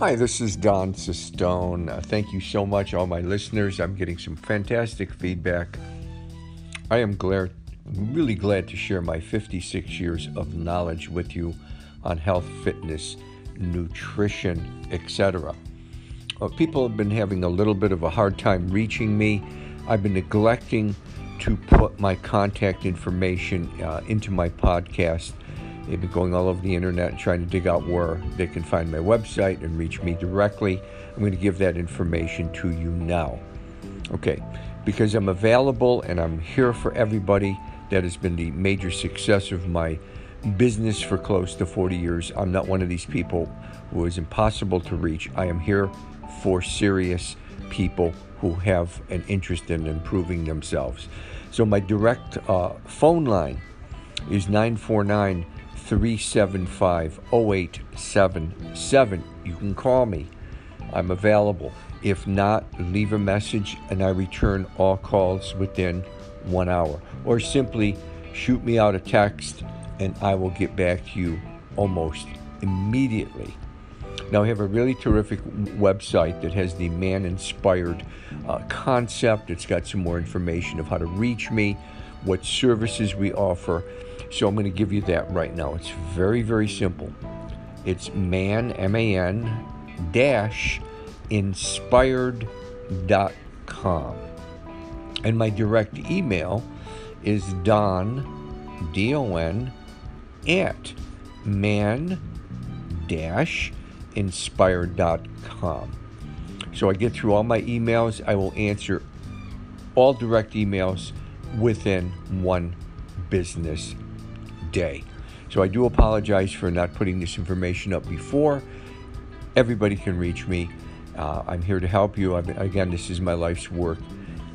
Hi, this is Don Sistone. Uh, thank you so much, all my listeners. I'm getting some fantastic feedback. I am glad, really glad to share my 56 years of knowledge with you on health, fitness, nutrition, etc. Uh, people have been having a little bit of a hard time reaching me. I've been neglecting to put my contact information uh, into my podcast They've been going all over the internet trying to dig out where they can find my website and reach me directly. I'm going to give that information to you now. Okay, because I'm available and I'm here for everybody. That has been the major success of my business for close to 40 years. I'm not one of these people who is impossible to reach. I am here for serious people who have an interest in improving themselves. So my direct uh, phone line is 949 375 0877. You can call me. I'm available. If not, leave a message and I return all calls within one hour. Or simply shoot me out a text and I will get back to you almost immediately. Now, I have a really terrific website that has the man inspired uh, concept. It's got some more information of how to reach me, what services we offer so I'm going to give you that right now. It's very, very simple. It's man, M A N, dash, inspired.com. And my direct email is don, D O N, at man dash inspired.com. So I get through all my emails. I will answer all direct emails within one business day. So I do apologize for not putting this information up before. Everybody can reach me. Uh, I'm here to help you. I've, again, this is my life's work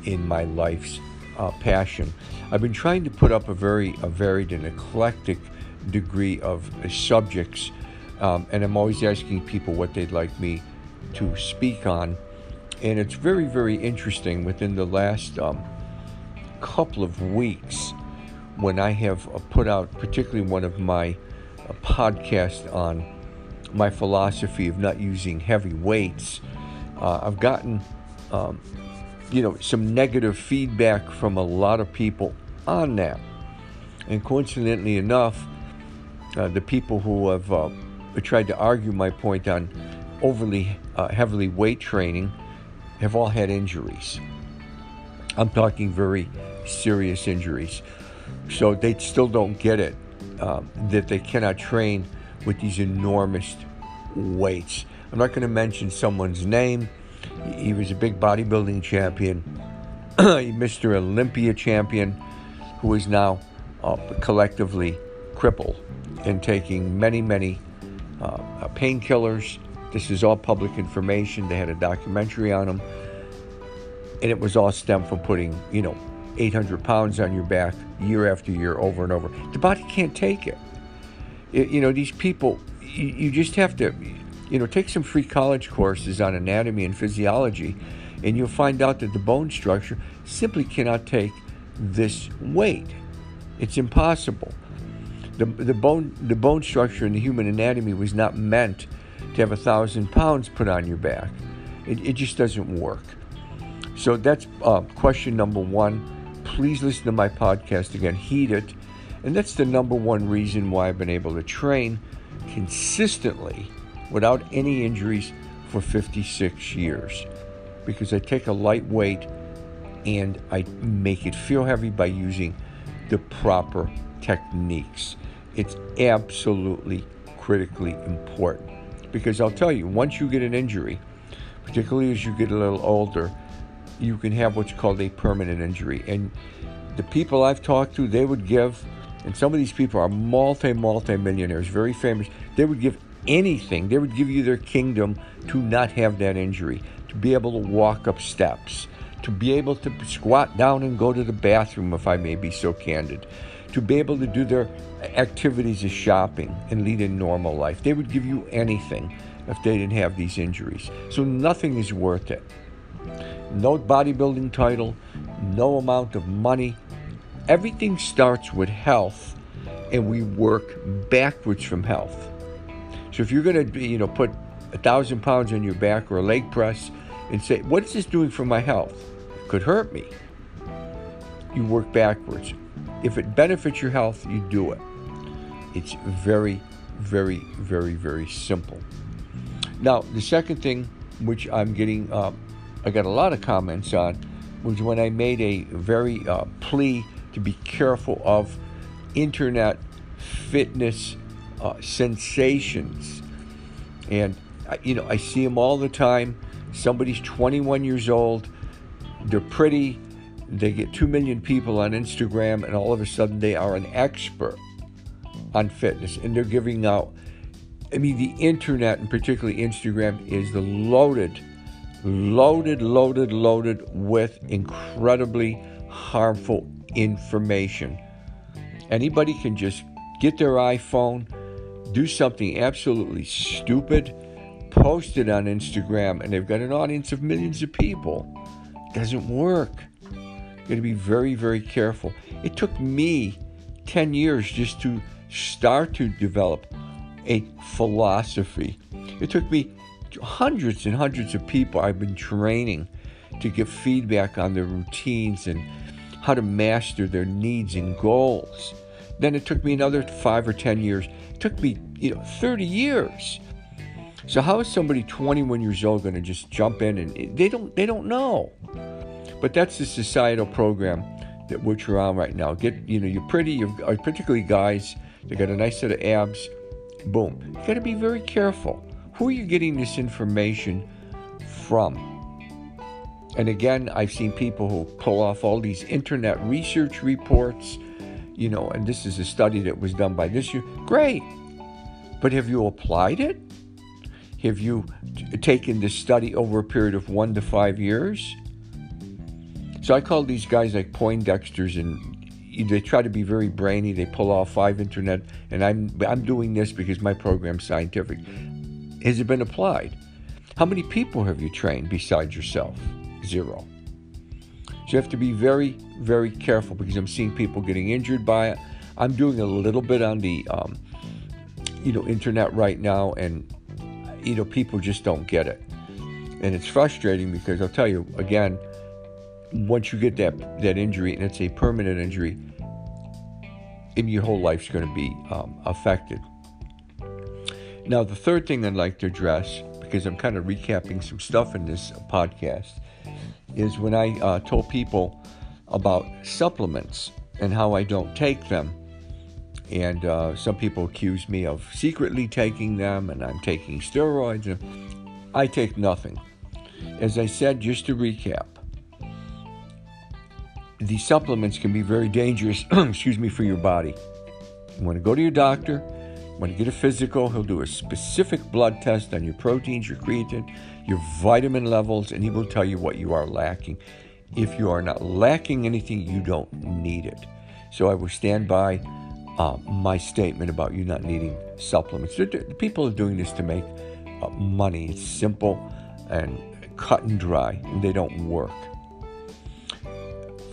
in my life's uh, passion. I've been trying to put up a very a varied and eclectic degree of uh, subjects, um, and I'm always asking people what they'd like me to speak on. And it's very, very interesting within the last um, couple of weeks when I have uh, put out, particularly one of my uh, podcasts on my philosophy of not using heavy weights, uh, I've gotten, um, you know, some negative feedback from a lot of people on that. And coincidentally enough, uh, the people who have uh, tried to argue my point on overly uh, heavily weight training have all had injuries. I'm talking very serious injuries. So they still don't get it um, that they cannot train with these enormous weights. I'm not going to mention someone's name. He was a big bodybuilding champion, Mr. Olympia champion, who is now uh, collectively crippled and taking many, many uh, uh, painkillers. This is all public information. They had a documentary on him, and it was all stemmed from putting, you know, 800 pounds on your back year after year over and over. The body can't take it. it you know, these people, you, you just have to, you know, take some free college courses on anatomy and physiology, and you'll find out that the bone structure simply cannot take this weight. It's impossible. The, the, bone, the bone structure in the human anatomy was not meant to have a thousand pounds put on your back. It, it just doesn't work. So that's uh, question number one please listen to my podcast again. Heed it. And that's the number one reason why I've been able to train consistently without any injuries for 56 years. Because I take a light weight and I make it feel heavy by using the proper techniques. It's absolutely critically important. Because I'll tell you, once you get an injury, particularly as you get a little older, you can have what's called a permanent injury. And the people I've talked to, they would give, and some of these people are multi, multi millionaires, very famous, they would give anything, they would give you their kingdom to not have that injury, to be able to walk up steps, to be able to squat down and go to the bathroom, if I may be so candid, to be able to do their activities of shopping and lead a normal life. They would give you anything if they didn't have these injuries. So nothing is worth it no bodybuilding title, no amount of money. Everything starts with health, and we work backwards from health. So if you're going to, you know, put a thousand pounds on your back or a leg press and say, What is this doing for my health? It could hurt me. You work backwards. If it benefits your health, you do it. It's very, very, very, very simple. Now, the second thing, which I'm getting, uh, I got a lot of comments on, was when I made a very uh, plea to be careful of internet fitness uh, sensations. And, you know, I see them all the time. Somebody's 21 years old, they're pretty, they get 2 million people on Instagram, and all of a sudden they are an expert on fitness. And they're giving out, I mean, the internet, and particularly Instagram, is the loaded, loaded, loaded, loaded with incredibly harmful information. Anybody can just get their iPhone, do something absolutely stupid, post it on Instagram, and they've got an audience of millions of people. It doesn't work. You got to be very, very careful. It took me 10 years just to start to develop a philosophy. It took me hundreds and hundreds of people I've been training to give feedback on their routines and how to master their needs and goals. Then it took me another five or 10 years. It took me, you know, 30 years. So how is somebody 21 years old going to just jump in and eh, they don't they don't know. But that's the societal program that which we're on right now. Get you know you're pretty, you're particularly guys. They got a nice set of abs. Boom. You got to be very careful. Who are you getting this information from? And again, I've seen people who pull off all these internet research reports, you know, and this is a study that was done by this year. Great. But have you applied it? Have you t- taken this study over a period of one to five years? So I call these guys like Poindexters, and they try to be very brainy. They pull off five internet, and I'm I'm doing this because my program's scientific. Has it been applied? How many people have you trained besides yourself? zero. So you have to be very, very careful because I'm seeing people getting injured by it. I'm doing a little bit on the, um, you know, internet right now, and you know, people just don't get it, and it's frustrating because I'll tell you again, once you get that that injury and it's a permanent injury, your whole life's going to be um, affected. Now, the third thing I'd like to address, because I'm kind of recapping some stuff in this podcast, is when I uh, told people about supplements and how I don't take them. And uh, some people accuse me of secretly taking them and I'm taking steroids. I take nothing. As I said, just to recap, these supplements can be very dangerous, excuse me, for your body. You want to go to your doctor, when you get a physical, he'll do a specific blood test on your proteins, your creatine, your vitamin levels, and he will tell you what you are lacking. If you are not lacking anything, you don't need it. So I will stand by uh, my statement about you not needing supplements. People are doing this to make uh, money. It's simple and cut and dry, and they don't work.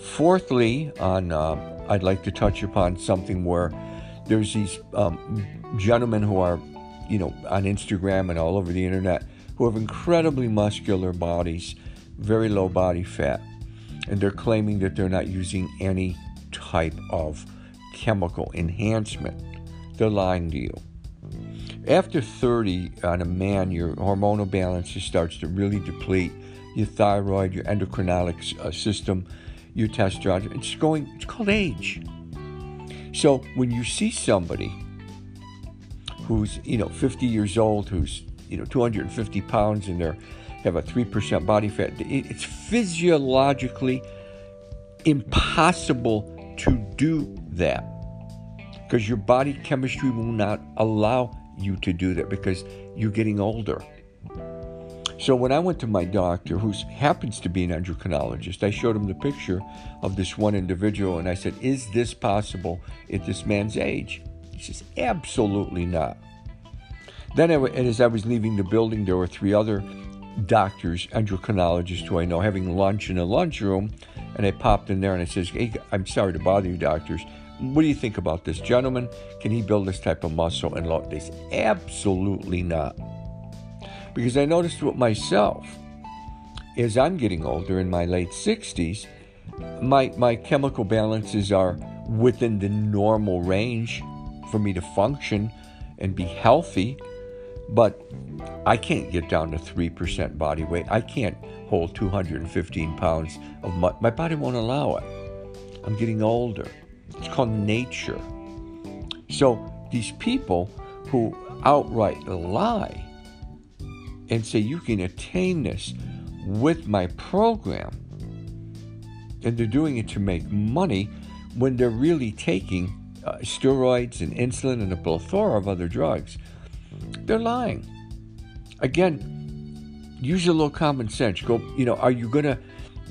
Fourthly, on uh, I'd like to touch upon something where there's these um, gentlemen who are, you know, on Instagram and all over the internet who have incredibly muscular bodies, very low body fat, and they're claiming that they're not using any type of chemical enhancement. They're lying to you. After 30 on a man, your hormonal balance just starts to really deplete. Your thyroid, your endocrinologic uh, system, your testosterone. It's going. It's called age. So when you see somebody who's you know 50 years old, who's you know 250 pounds, and they have a three percent body fat, it's physiologically impossible to do that because your body chemistry will not allow you to do that because you're getting older. So when I went to my doctor, who happens to be an endocrinologist, I showed him the picture of this one individual and I said, Is this possible at this man's age? He says, Absolutely not. Then, as I was leaving the building, there were three other doctors, endocrinologists who I know, having lunch in a lunchroom. And I popped in there and I says, Hey, I'm sorry to bother you, doctors. What do you think about this gentleman? Can he build this type of muscle and? They said, Absolutely not. Because I noticed with myself, as I'm getting older in my late 60s, my, my chemical balances are within the normal range for me to function and be healthy, but I can't get down to 3% body weight. I can't hold 215 pounds of my, my body won't allow it. I'm getting older. It's called nature. So these people who outright lie and say you can attain this with my program, and they're doing it to make money when they're really taking uh, steroids and insulin and a plethora of other drugs, they're lying. Again, use a little common sense. Go, you know, are you going to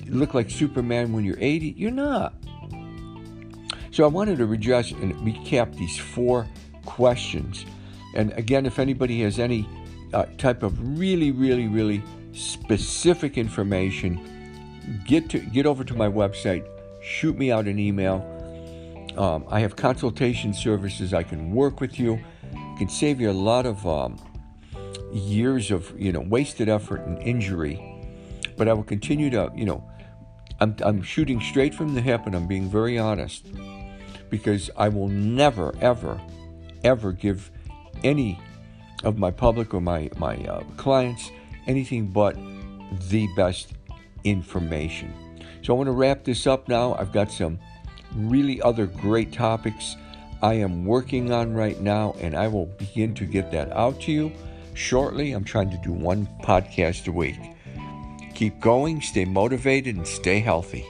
look like Superman when you're 80? You're not. So I wanted to address and recap these four questions. And again, if anybody has any uh, type of really, really, really specific information, get to get over to my website, shoot me out an email. Um, I have consultation services. I can work with you. Can save you a lot of um, years of you know wasted effort and injury. But I will continue to you know I'm, I'm shooting straight from the hip and I'm being very honest because I will never ever ever give any of my public or my my uh, clients anything but the best information. So I want to wrap this up now. I've got some really other great topics I am working on right now, and I will begin to get that out to you shortly. I'm trying to do one podcast a week. Keep going, stay motivated, and stay healthy.